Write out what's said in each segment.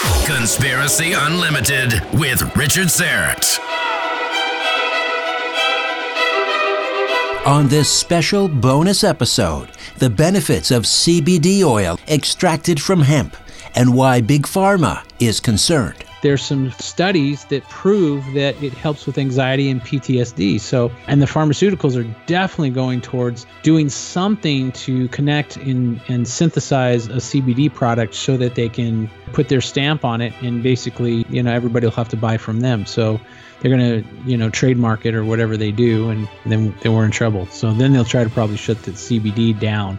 Conspiracy Unlimited with Richard Syrett. On this special bonus episode, the benefits of CBD oil extracted from hemp and why Big Pharma is concerned. There's some studies that prove that it helps with anxiety and PTSD. So, and the pharmaceuticals are definitely going towards doing something to connect in, and synthesize a CBD product so that they can put their stamp on it and basically, you know, everybody will have to buy from them. So, they're going to, you know, trademark it or whatever they do, and then, then we're in trouble. So then they'll try to probably shut the CBD down.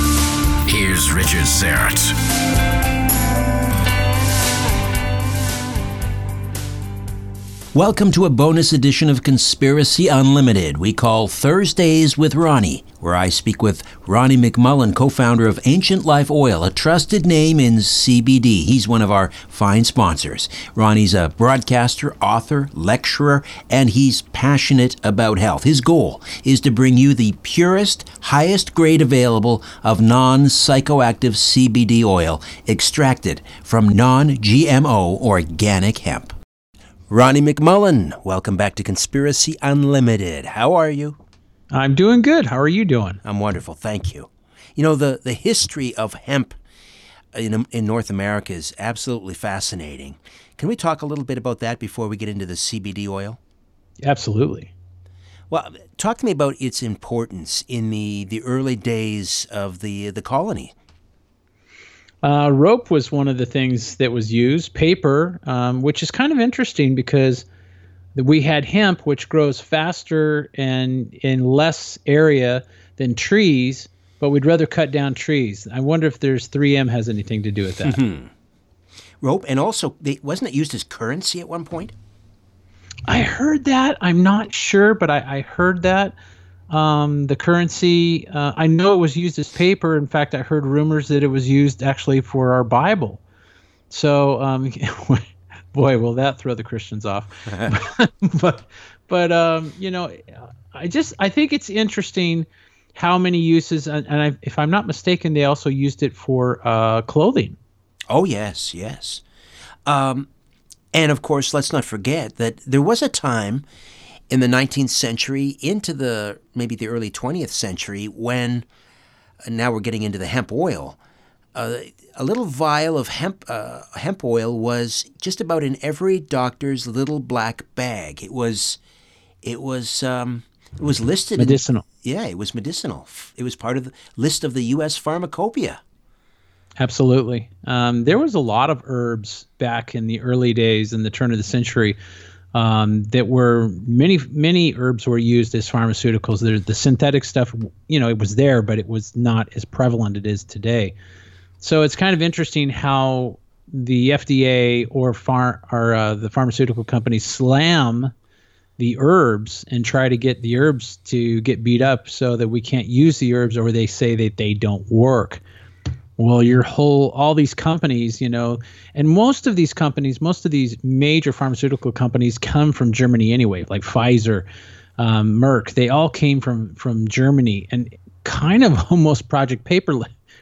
here's Richard Syrett. Welcome to a bonus edition of Conspiracy Unlimited. We call Thursdays with Ronnie, where I speak with Ronnie McMullen, co founder of Ancient Life Oil, a trusted name in CBD. He's one of our fine sponsors. Ronnie's a broadcaster, author, lecturer, and he's passionate about health. His goal is to bring you the purest, highest grade available of non psychoactive CBD oil extracted from non GMO organic hemp. Ronnie McMullen, welcome back to Conspiracy Unlimited. How are you? I'm doing good. How are you doing? I'm wonderful, thank you. You know, the, the history of hemp in, in North America is absolutely fascinating. Can we talk a little bit about that before we get into the CBD oil? Absolutely. Well, talk to me about its importance in the, the early days of the, the colony. Uh, rope was one of the things that was used. Paper, um, which is kind of interesting because we had hemp, which grows faster and in less area than trees, but we'd rather cut down trees. I wonder if there's 3M has anything to do with that. Mm-hmm. rope, and also, they, wasn't it used as currency at one point? I heard that. I'm not sure, but I, I heard that. Um, the currency, uh, I know it was used as paper. In fact, I heard rumors that it was used actually for our Bible. So, um, boy, will that throw the Christians off. but, but um, you know, I just I think it's interesting how many uses, and, and I, if I'm not mistaken, they also used it for uh, clothing. Oh yes, yes. Um, and of course, let's not forget that there was a time in the 19th century into the maybe the early 20th century when uh, now we're getting into the hemp oil. Uh, a little vial of hemp uh, hemp oil was just about in every doctor's little black bag. It was it was um, it was listed medicinal. In, yeah, it was medicinal. It was part of the list of the U.S. pharmacopoeia. Absolutely. Um, there was a lot of herbs back in the early days in the turn of the century um, that were many many herbs were used as pharmaceuticals. The synthetic stuff, you know, it was there, but it was not as prevalent as it is today. So it's kind of interesting how the FDA or far or uh, the pharmaceutical companies slam the herbs and try to get the herbs to get beat up so that we can't use the herbs or they say that they don't work. Well your whole all these companies you know and most of these companies most of these major pharmaceutical companies come from germany anyway like pfizer um, merck they all came from from germany and kind of almost project paper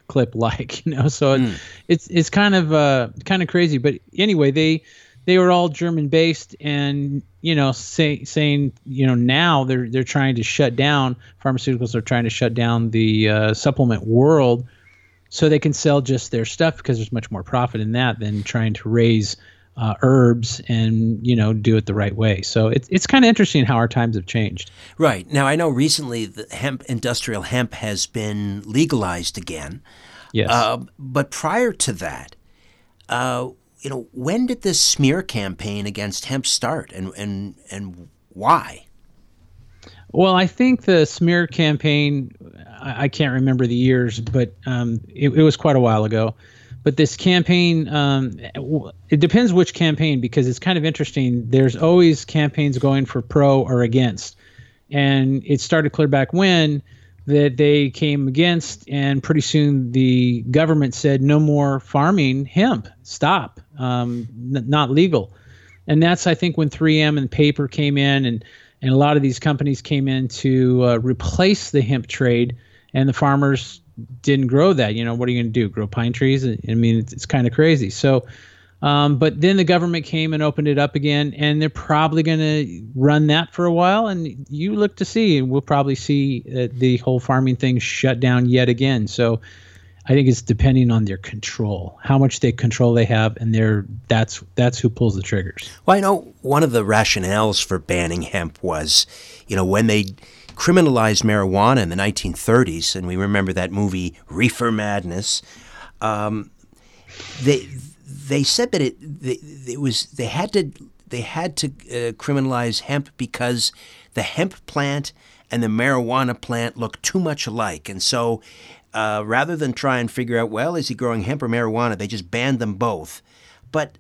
clip like you know so mm. it, it's it's kind of uh kind of crazy but anyway they they were all german based and you know say, saying you know now they're they're trying to shut down pharmaceuticals are trying to shut down the uh, supplement world so they can sell just their stuff because there's much more profit in that than trying to raise uh, herbs and you know do it the right way. So it's it's kind of interesting how our times have changed. Right now, I know recently the hemp industrial hemp has been legalized again. Yes. Uh, but prior to that, uh, you know, when did this smear campaign against hemp start, and and and why? Well, I think the smear campaign, I, I can't remember the years, but um, it, it, was quite a while ago. But this campaign, um, it depends which campaign because it's kind of interesting. There's always campaigns going for pro or against, and it started clear back when that they came against, and pretty soon the government said no more farming hemp, stop, um, n- not legal, and that's I think when 3M and paper came in, and and a lot of these companies came in to uh, replace the hemp trade, and the farmers didn't grow that. You know, what are you going to do? Grow pine trees? I mean, it's, it's kind of crazy. So. Um, but then the government came and opened it up again, and they're probably going to run that for a while. And you look to see, and we'll probably see uh, the whole farming thing shut down yet again. So I think it's depending on their control, how much they control they have, and they're that's that's who pulls the triggers. Well, I know one of the rationales for banning hemp was, you know, when they criminalized marijuana in the 1930s, and we remember that movie Reefer Madness. Um, they they said that it it was they had to they had to uh, criminalize hemp because the hemp plant and the marijuana plant look too much alike, and so uh, rather than try and figure out well is he growing hemp or marijuana, they just banned them both. But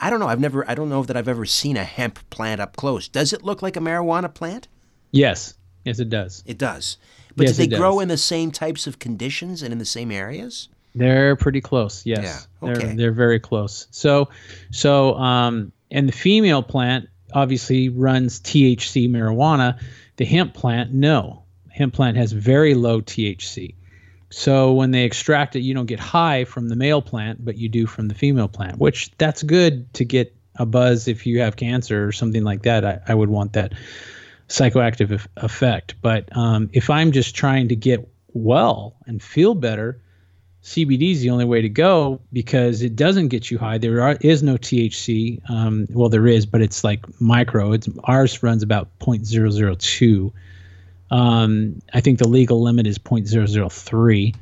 I don't know. I've never I don't know that I've ever seen a hemp plant up close. Does it look like a marijuana plant? Yes, yes, it does. It does. But Yes, do they grow does. in the same types of conditions and in the same areas? They're pretty close. Yes. Yeah, okay. They're they're very close. So so um and the female plant obviously runs THC marijuana. The hemp plant no. Hemp plant has very low THC. So when they extract it, you don't get high from the male plant, but you do from the female plant, which that's good to get a buzz if you have cancer or something like that. I, I would want that psychoactive eff- effect. But um, if I'm just trying to get well and feel better, CBD is the only way to go because it doesn't get you high. There are, is no THC. Um, well, there is, but it's like micro. It's ours runs about 0.002. Um, I think the legal limit is 0.003.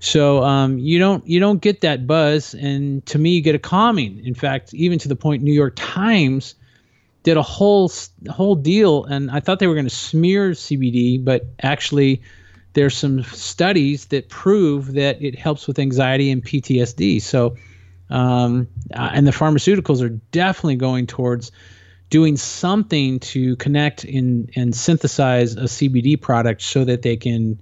So um, you don't you don't get that buzz, and to me, you get a calming. In fact, even to the point New York Times did a whole whole deal, and I thought they were going to smear CBD, but actually, there's some studies that prove that it helps with anxiety and PTSD. So, um, uh, and the pharmaceuticals are definitely going towards doing something to connect in and synthesize a CBD product so that they can,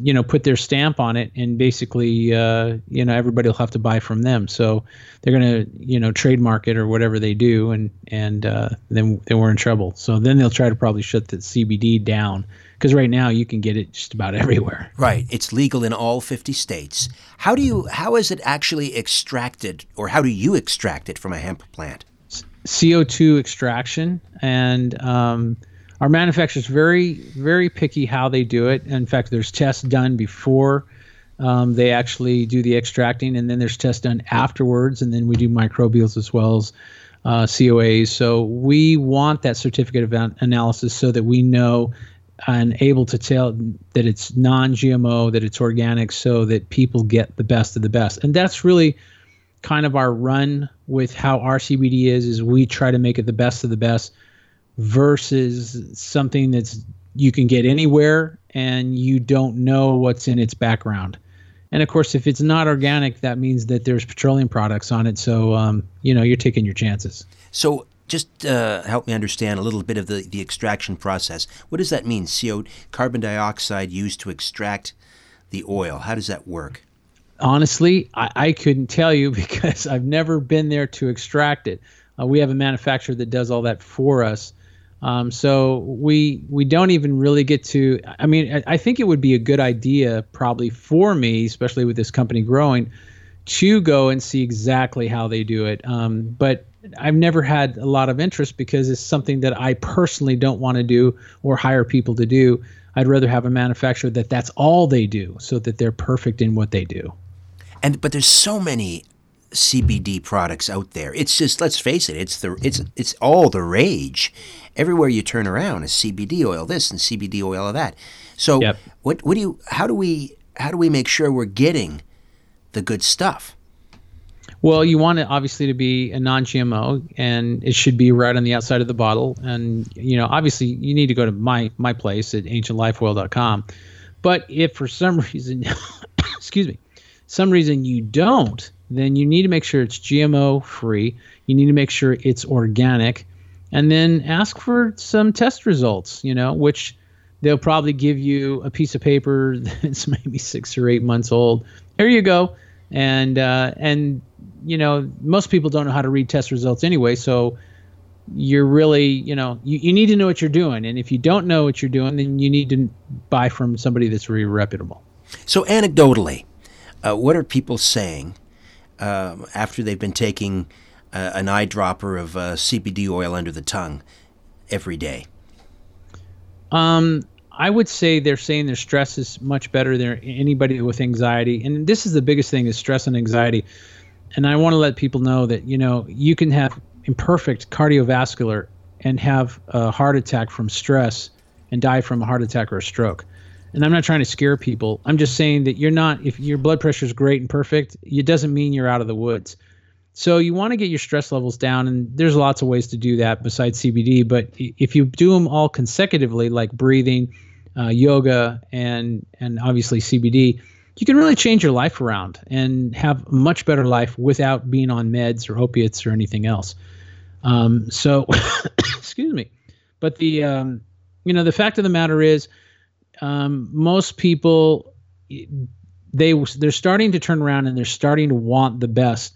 you know, put their stamp on it and basically, uh, you know, everybody will have to buy from them. So they're going to, you know, trademark it or whatever they do, and and uh, then then we're in trouble. So then they'll try to probably shut the CBD down because right now you can get it just about everywhere. Right. It's legal in all 50 states. How do you how is it actually extracted or how do you extract it from a hemp plant? CO2 extraction, and um, our manufacturer's very, very picky how they do it. In fact, there's tests done before um, they actually do the extracting, and then there's tests done afterwards, and then we do microbials as well as uh, COAs. So we want that certificate of an- analysis so that we know and able to tell that it's non-GMO, that it's organic, so that people get the best of the best. And that's really kind of our run with how our CBD is is we try to make it the best of the best versus something that's you can get anywhere and you don't know what's in its background. And of course, if it's not organic, that means that there's petroleum products on it. So um, you know you're taking your chances. So just uh, help me understand a little bit of the, the extraction process. What does that mean? CO carbon dioxide used to extract the oil. How does that work? honestly, I, I couldn't tell you because I've never been there to extract it. Uh, we have a manufacturer that does all that for us. Um, so we we don't even really get to. I mean, I, I think it would be a good idea probably for me, especially with this company growing, to go and see exactly how they do it. Um, but I've never had a lot of interest because it's something that I personally don't want to do or hire people to do. I'd rather have a manufacturer that that's all they do, so that they're perfect in what they do. And but there's so many CBD products out there. It's just let's face it, it's the it's it's all the rage. Everywhere you turn around is CBD oil this and CBD oil of that. So Yep. what what do you how do we how do we make sure we're getting the good stuff? Well, you want it obviously to be a non-GMO, and it should be right on the outside of the bottle. And you know, obviously, you need to go to my my place at ancientlifeoil.com. But if for some reason, excuse me, some reason you don't, then you need to make sure it's GMO free. You need to make sure it's organic, and then ask for some test results. You know, which they'll probably give you a piece of paper that's maybe six or eight months old. Here you go, and uh, and you know most people don't know how to read test results anyway, so you're really you know you, you need to know what you're doing and if you don't know what you're doing then you need to buy from somebody that's really reputable so anecdotally uh, what are people saying uh, after they've been taking uh, an eyedropper of uh, CBD oil under the tongue every day? Um, I would say they're saying their stress is much better than anybody with anxiety, and this is the biggest thing: is stress and anxiety. And I want to let people know that you know you can have imperfect cardiovascular and have a heart attack from stress and die from a heart attack or a stroke and I'm not trying to scare people. I'm just saying that you're not if your blood pressure is great and perfect, it doesn't mean you're out of the woods. So you want to get your stress levels down, and there's lots of ways to do that besides CBD. But if you do them all consecutively, like breathing, uh, yoga, and and obviously CBD, you can really change your life around and have a much better life without being on meds or opiates or anything else. Um, so, excuse me. But the um, you know the fact of the matter is um, most people they they're starting to turn around and they're starting to want the best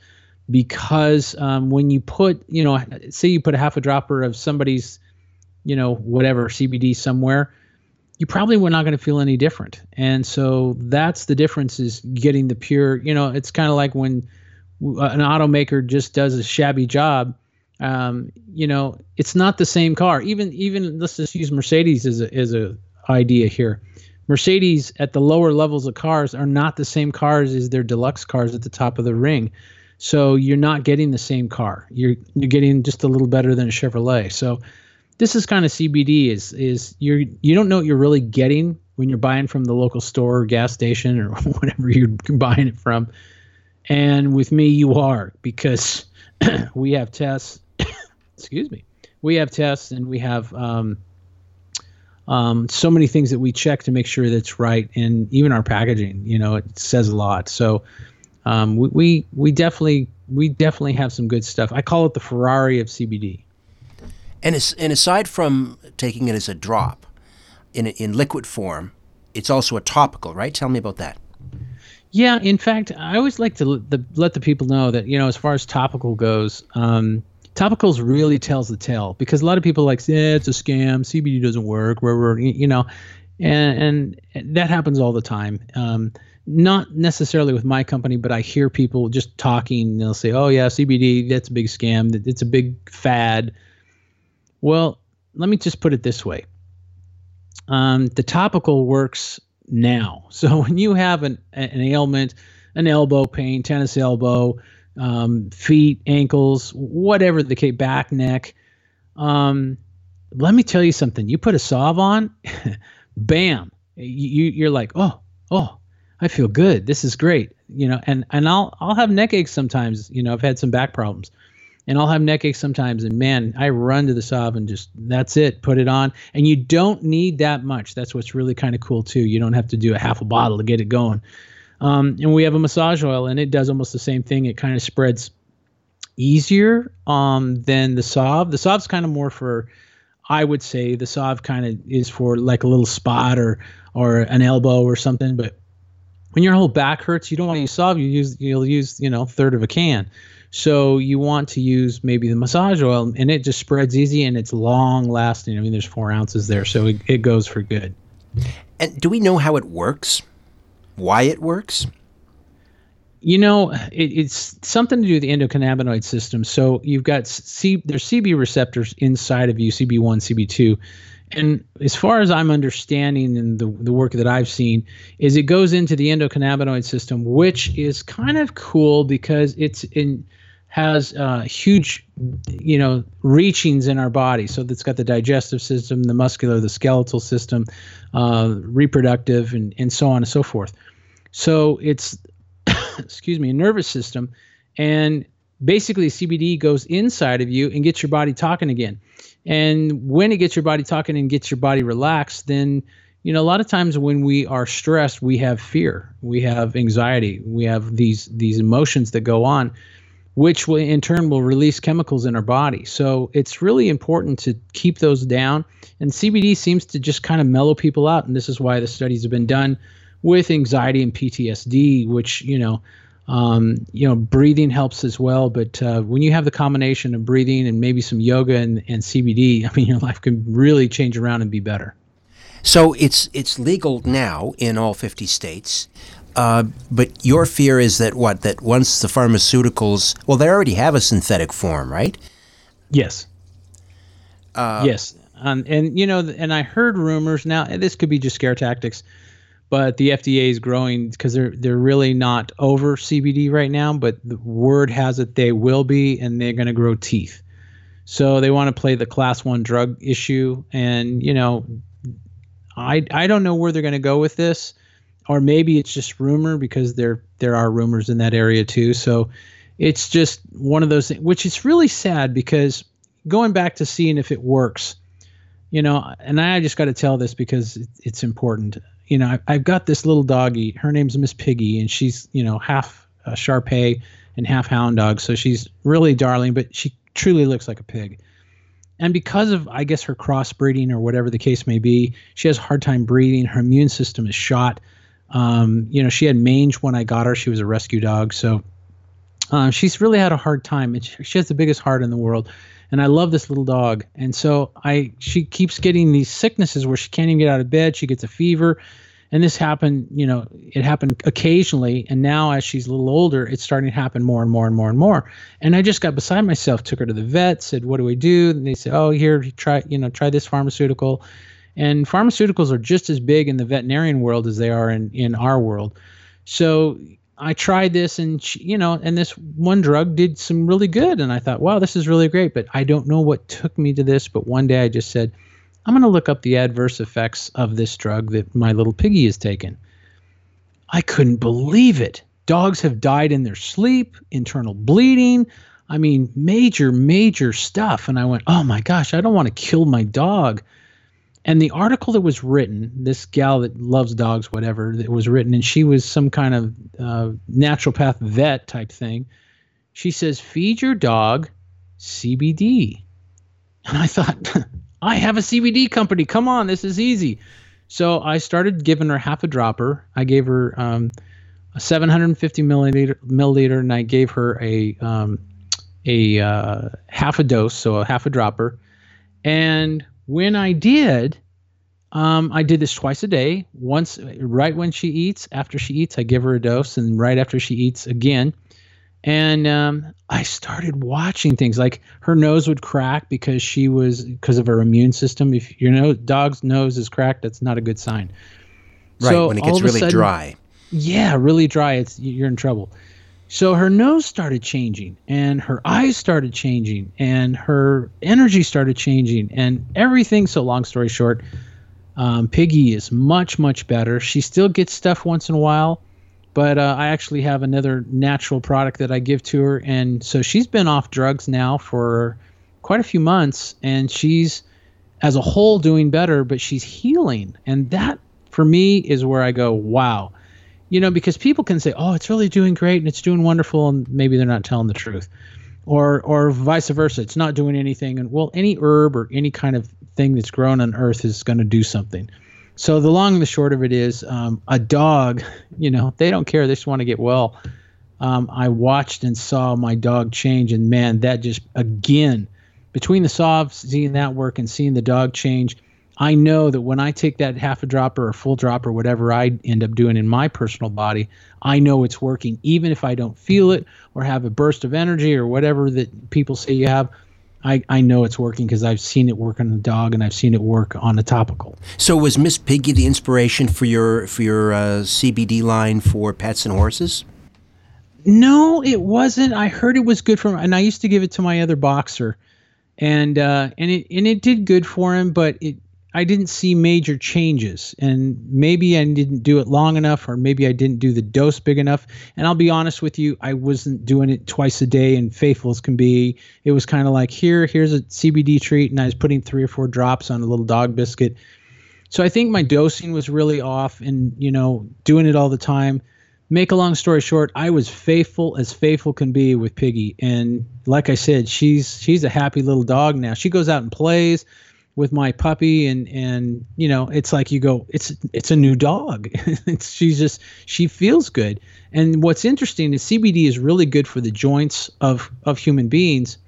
because um, when you put you know say you put a half a dropper of somebody's you know whatever CBD somewhere you probably were not going to feel any different and so that's the difference is getting the pure you know it's kind of like when an automaker just does a shabby job um, you know it's not the same car even even let's just use mercedes as a, as a idea here. Mercedes at the lower levels of cars are not the same cars as their deluxe cars at the top of the ring. So you're not getting the same car. You're you're getting just a little better than a Chevrolet. So this is kind of CBD is is you're you don't know what you're really getting when you're buying from the local store or gas station or whatever you're buying it from. And with me you are because we have tests excuse me. We have tests and we have um, um, so many things that we check to make sure that's right, and even our packaging, you know, it says a lot. So um, we, we we definitely we definitely have some good stuff. I call it the Ferrari of CBD. And and aside from taking it as a drop, in in liquid form, it's also a topical, right? Tell me about that. Yeah, in fact, I always like to let the, let the people know that you know, as far as topical goes, um, topicals really tells the tale because a lot of people like yeah it's a scam. Cbd doesn't work. You know and, and that happens all the time. Um, not necessarily with my company but i hear people just talking they'll say oh yeah cbd that's a big scam. It's a big fad well let me just put it this way um, the topical works now so when you have an, an ailment an elbow pain tennis elbow um, feet, ankles, whatever the case, back, neck. Um, let me tell you something. You put a salve on, bam, you, you're like, oh, oh, I feel good. This is great. You know, and and I'll I'll have neck aches sometimes. You know, I've had some back problems, and I'll have neck aches sometimes. And man, I run to the salve and just that's it. Put it on, and you don't need that much. That's what's really kind of cool too. You don't have to do a half a bottle to get it going. Um, and we have a massage oil, and it does almost the same thing. It kind of spreads easier um, than the Salve. The Salve's kind of more for, I would say, the Salve kind of is for like a little spot or or an elbow or something. But when your whole back hurts, you don't want to use Salve. You use you'll use you know third of a can. So you want to use maybe the massage oil, and it just spreads easy and it's long lasting. I mean, there's four ounces there, so it, it goes for good. And do we know how it works? why it works? You know, it, it's something to do with the endocannabinoid system. So you've got C, there's CB receptors inside of you, CB1, CB2. And as far as I'm understanding and the, the work that I've seen, is it goes into the endocannabinoid system, which is kind of cool because it's in has uh, huge, you know, reachings in our body. So it's got the digestive system, the muscular, the skeletal system, uh, reproductive, and, and so on and so forth. So it's, excuse me, a nervous system. And basically, CBD goes inside of you and gets your body talking again. And when it gets your body talking and gets your body relaxed, then you know, a lot of times when we are stressed, we have fear, we have anxiety, we have these these emotions that go on, which will in turn will release chemicals in our body. So it's really important to keep those down. And CBD seems to just kind of mellow people out, and this is why the studies have been done with anxiety and PTSD, which you know. Um, you know, breathing helps as well. But uh, when you have the combination of breathing and maybe some yoga and, and CBD, I mean, your life can really change around and be better. So it's it's legal now in all 50 states. Uh, but your fear is that what? That once the pharmaceuticals, well, they already have a synthetic form, right? Yes. Uh, yes, um, and you know, and I heard rumors. Now, this could be just scare tactics, but the FDA is growing because they're they're really not over CBD right now. But the word has it they will be, and they're going to grow teeth. So they want to play the class one drug issue, and you know, I I don't know where they're going to go with this, or maybe it's just rumor because there there are rumors in that area too. So it's just one of those things, which is really sad because going back to seeing if it works, you know, and I just got to tell this because it's important. You know, I, have got this little doggy. Her name's Miss Piggy, and she's you know half uh, Shar Pei and half Hound Dog, so she's really darling, but she truly looks like a pig and because of i guess her crossbreeding or whatever the case may be she has a hard time breathing her immune system is shot um, you know she had mange when i got her. She was a rescue dog. So uh, she's really had a hard time. And she, she has the biggest heart in the world. And i love this little dog. And so i she keeps getting these sicknesses where she can't even get out of bed. She gets a fever. And this happened you know it happened occasionally. And now as she's a little older it's starting to happen more and more and more and more. And i just got beside myself took her to the vet said what do we do? And they said oh here try you know try this pharmaceutical and pharmaceuticals are just as big in the veterinarian world as they are in in our world so i tried this and she, you know and this one drug did some really good and i thought wow this is really great but i don't know what took me to this but one day i just said I'm going to look up the adverse effects of this drug that my little piggy has taken. I couldn't believe it. Dogs have died in their sleep, internal bleeding. I mean, major, major stuff. And I went, oh my gosh, I don't want to kill my dog. And the article that was written, this gal that loves dogs, whatever, that was written, and she was some kind of uh, naturopath vet type thing. She says, feed your dog CBD. And I thought, I have a CBD company. Come on, this is easy. So I started giving her half a dropper. I gave her um, a 750 milliliter, milliliter, and I gave her a um, a uh, half a dose, so a half a dropper. And when I did, um, I did this twice a day. Once, right when she eats, after she eats, I give her a dose, and right after she eats again and um, I started watching things like her nose would crack because she was because of her immune system. If your know dog's nose is cracked, that's not a good sign. Right so when it gets really sudden, dry. Yeah, really dry. It's you're in trouble. So her nose started changing, and her eyes started changing, and her energy started changing, and everything. So long story short, um, Piggy is much much better. She still gets stuff once in a while but uh, I actually have another natural product that I give to her, and so she's been off drugs now for quite a few months, and she's as a whole doing better, but she's healing, and that for me is where I go, wow, you know, because people can say, oh, it's really doing great and it's doing wonderful, and maybe they're not telling the truth, or or vice versa, it's not doing anything, and well, any herb or any kind of thing that's grown on earth is going to do something so the long and the short of it is, um, a dog, you know, they don't care. They just want to get well. Um, I watched and saw my dog change, and man, that just again, between the saw, seeing that work and seeing the dog change, I know that when I take that half a dropper or a full drop or whatever I end up doing in my personal body, I know it's working, even if I don't feel it or have a burst of energy or whatever that people say you have. I, I know it's working because I've seen it work on the dog and I've seen it work on a topical. So was Miss Piggy the inspiration for your for your uh, CBD line for pets and horses? No, it wasn't. I heard it was good for him, and I used to give it to my other boxer, and uh, and it and it did good for him, but it I didn't see major changes, and maybe I didn't do it long enough, or maybe I didn't do the dose big enough. And I'll be honest with you, I wasn't doing it twice a day and faithful as can be. It was kind of like here, here's a CBD treat, and I was putting three or four drops on a little dog biscuit. so I think my dosing was really off, and you know, doing it all the time. Make a long story short, I was faithful as faithful can be with Piggy, and like I said, she's she's a happy little dog now. She goes out and plays with my puppy and and you know it's like you go it's it's a new dog. It's, she's just she feels good. And what's interesting is cbd is really good for the joints of of human beings.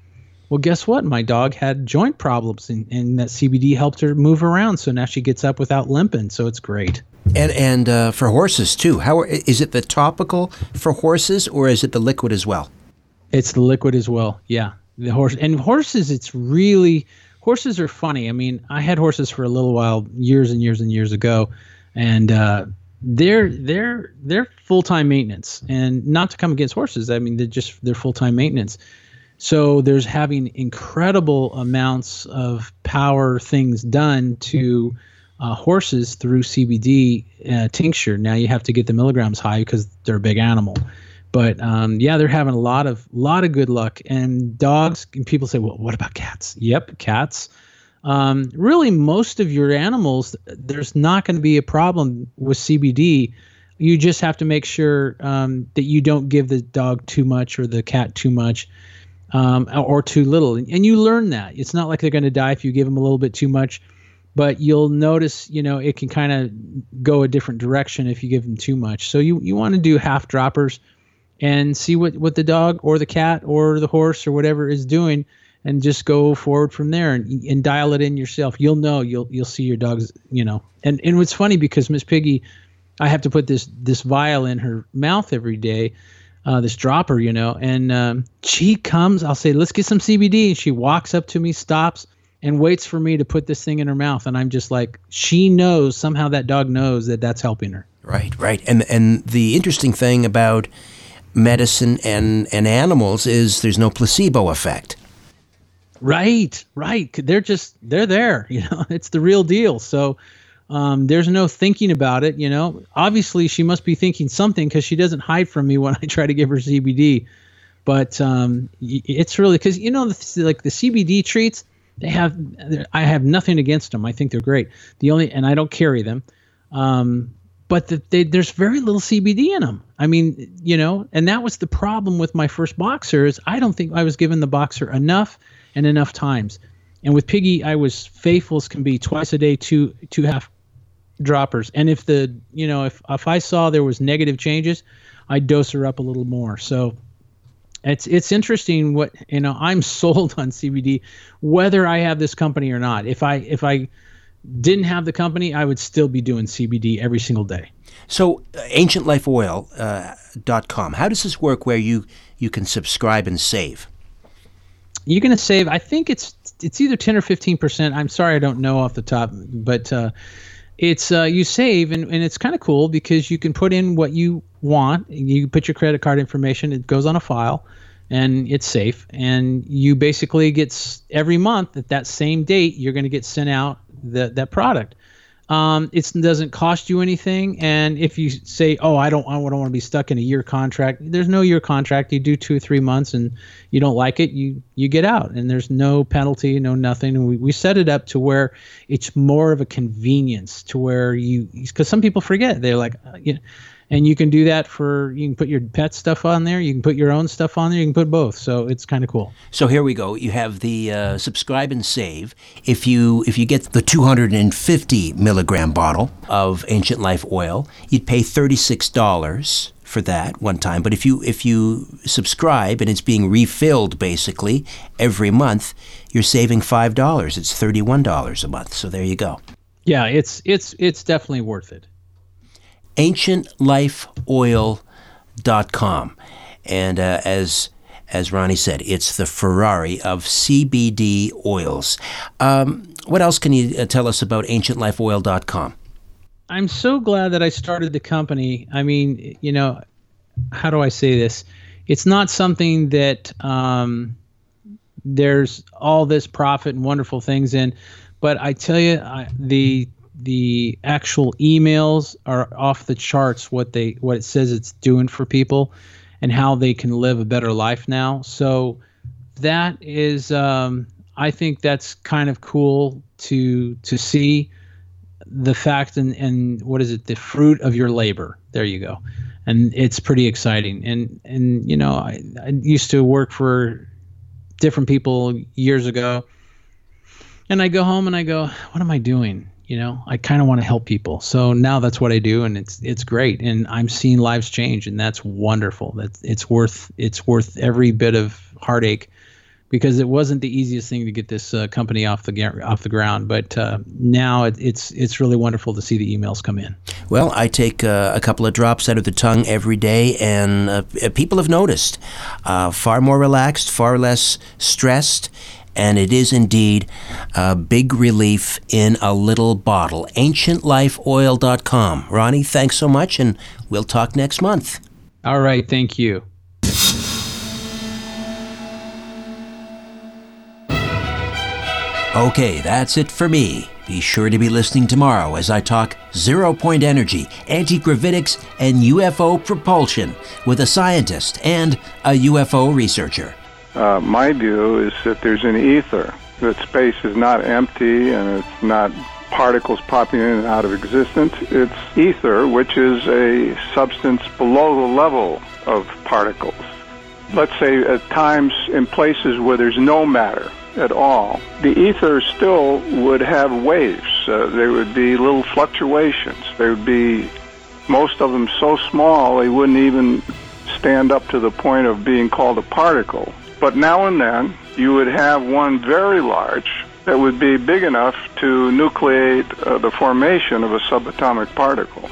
Well guess what? My dog had joint problems and, and that cbd helped her move around. So now she gets up without limping. So it's great. And and uh, for horses too. How is it the topical for horses or is it the liquid as well? It's the liquid as well. Yeah. The horse and horses it's really horses are funny. I mean, I had horses for a little while, years and years and years ago, and uh, they're they're they're full time maintenance. And not to come against horses, I mean, they're just they're full time maintenance. So there's having incredible amounts of power things done to uh, horses through CBD uh, tincture. Now you have to get the milligrams high because they're a big animal. But um, yeah, they're having a lot of lot of good luck. And dogs, and people say, well, what about cats? Yep, cats. Um, really, most of your animals, there's not going to be a problem with CBD. You just have to make sure um, that you don't give the dog too much or the cat too much. Um, or too little. And you learn that. It's not like they're going to die if you give them a little bit too much, but you'll notice, you know, it can kind of go a different direction if you give them too much. So you, you want to do half droppers and see what, what the dog or the cat or the horse or whatever is doing and just go forward from there and, and dial it in yourself. You'll know you'll you'll see your dog's you know. And and what's funny because Miss Piggy, I have to put this this vial in her mouth every day, uh, this dropper, you know, and um, she comes. I'll say, let's get some CBD, and she walks up to me, stops, and waits for me to put this thing in her mouth, and I'm just like, she knows somehow that dog knows that that's helping her. Right, right, and and the interesting thing about medicine and, and animals is there's no placebo effect. Right, right. They're just they're there. You know, it's the real deal. So um, there's no thinking about it. You know, obviously she must be thinking something because she doesn't hide from me when I try to give her CBD. But um, it's really because you know, like the CBD treats, they have. I have nothing against them. I think they're great. The only and I don't carry them. Um, but the, they, there's very little CBD in them. I mean, you know, and that was the problem with my first boxer is I don't think I was given the boxer enough and enough times. And with Piggy, I was faithful as can be, twice a day, two two half droppers. And if the you know if if I saw there was negative changes, I'd dose her up a little more. So it's it's interesting what you know. I'm sold on CBD, whether I have this company or not. If I if I didn't have the company, I would still be doing CBD every single day. So, uh, ancientlifeoil.com, uh, how does this work where you, you can subscribe and save? You're going to save, I think it's it's either 10 or 15%. I'm sorry, I don't know off the top, but uh, it's uh, you save, and, and it's kind of cool because you can put in what you want. You put your credit card information, it goes on a file and it's safe. And you basically get every month at that same date, you're going to get sent out that that product. Um, it doesn't cost you anything, and if you say, "Oh, I don't, I don't want to be stuck in a year contract," there's no year contract. You do two or three months, and you don't like it, you you get out, and there's no penalty, no nothing. And we, we set it up to where it's more of a convenience, to where you, because some people forget, they're like, uh, you know, and you can do that for you can put your pet stuff on there you can put your own stuff on there you can put both. So it's kind of cool. So here we go. You have the uh, subscribe and save. If you if you get the 250 milligram bottle of ancient life oil you'd pay $36 for that one time. But if you if you subscribe and it's being refilled basically every month you're saving $5 it's $31 a month. So there you go. Yeah it's it's it's definitely worth it ancientlifeoil.com. And uh, as as Ronnie said, it's the Ferrari of CBD oils. Um, what else can you uh, tell us about ancientlifeoil.com? I'm so glad that I started the company. I mean, you know, how do I say this? It's not something that um, there's all this profit and wonderful things in, but I tell you, I, the the actual emails are off the charts what they what it says it's doing for people and how they can live a better life now so that is um, i think that's kind of cool to to see the fact and and what is it? The fruit of your labor. There you go, and it's pretty exciting. And and you know, I, I used to work for different people years ago, and I go home and I go, what am I doing? You know i kind of want to help people. So now that's what i do and it's it's great and i'm seeing lives change and that's wonderful. That's it's worth it's worth every bit of heartache because it wasn't the easiest thing to get this uh, company off the off the ground but uh, now it, it's it's really wonderful to see the emails come in. Well i take uh, a couple of drops out of the tongue every day and uh, people have noticed. Uh, far more relaxed far less stressed and it is indeed a big relief in a little bottle. AncientLifeOil.com. Ronnie, thanks so much, and we'll talk next month. All right, thank you. Okay, that's it for me. Be sure to be listening tomorrow as I talk zero point energy, anti gravitics, and UFO propulsion with a scientist and a UFO researcher. Uh, my view is that there's an ether, that space is not empty and it's not particles popping in and out of existence. It's ether, which is a substance below the level of particles. Let's say at times in places where there's no matter at all, the ether still would have waves. Uh, there would be little fluctuations. There would be most of them so small they wouldn't even stand up to the point of being called a particle. But now and then, you would have one very large that would be big enough to nucleate uh, the formation of a subatomic particle.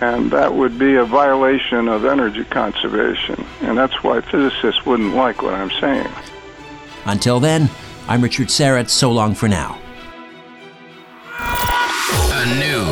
And that would be a violation of energy conservation. And that's why physicists wouldn't like what I'm saying. Until then, I'm Richard Syrett. So long for now.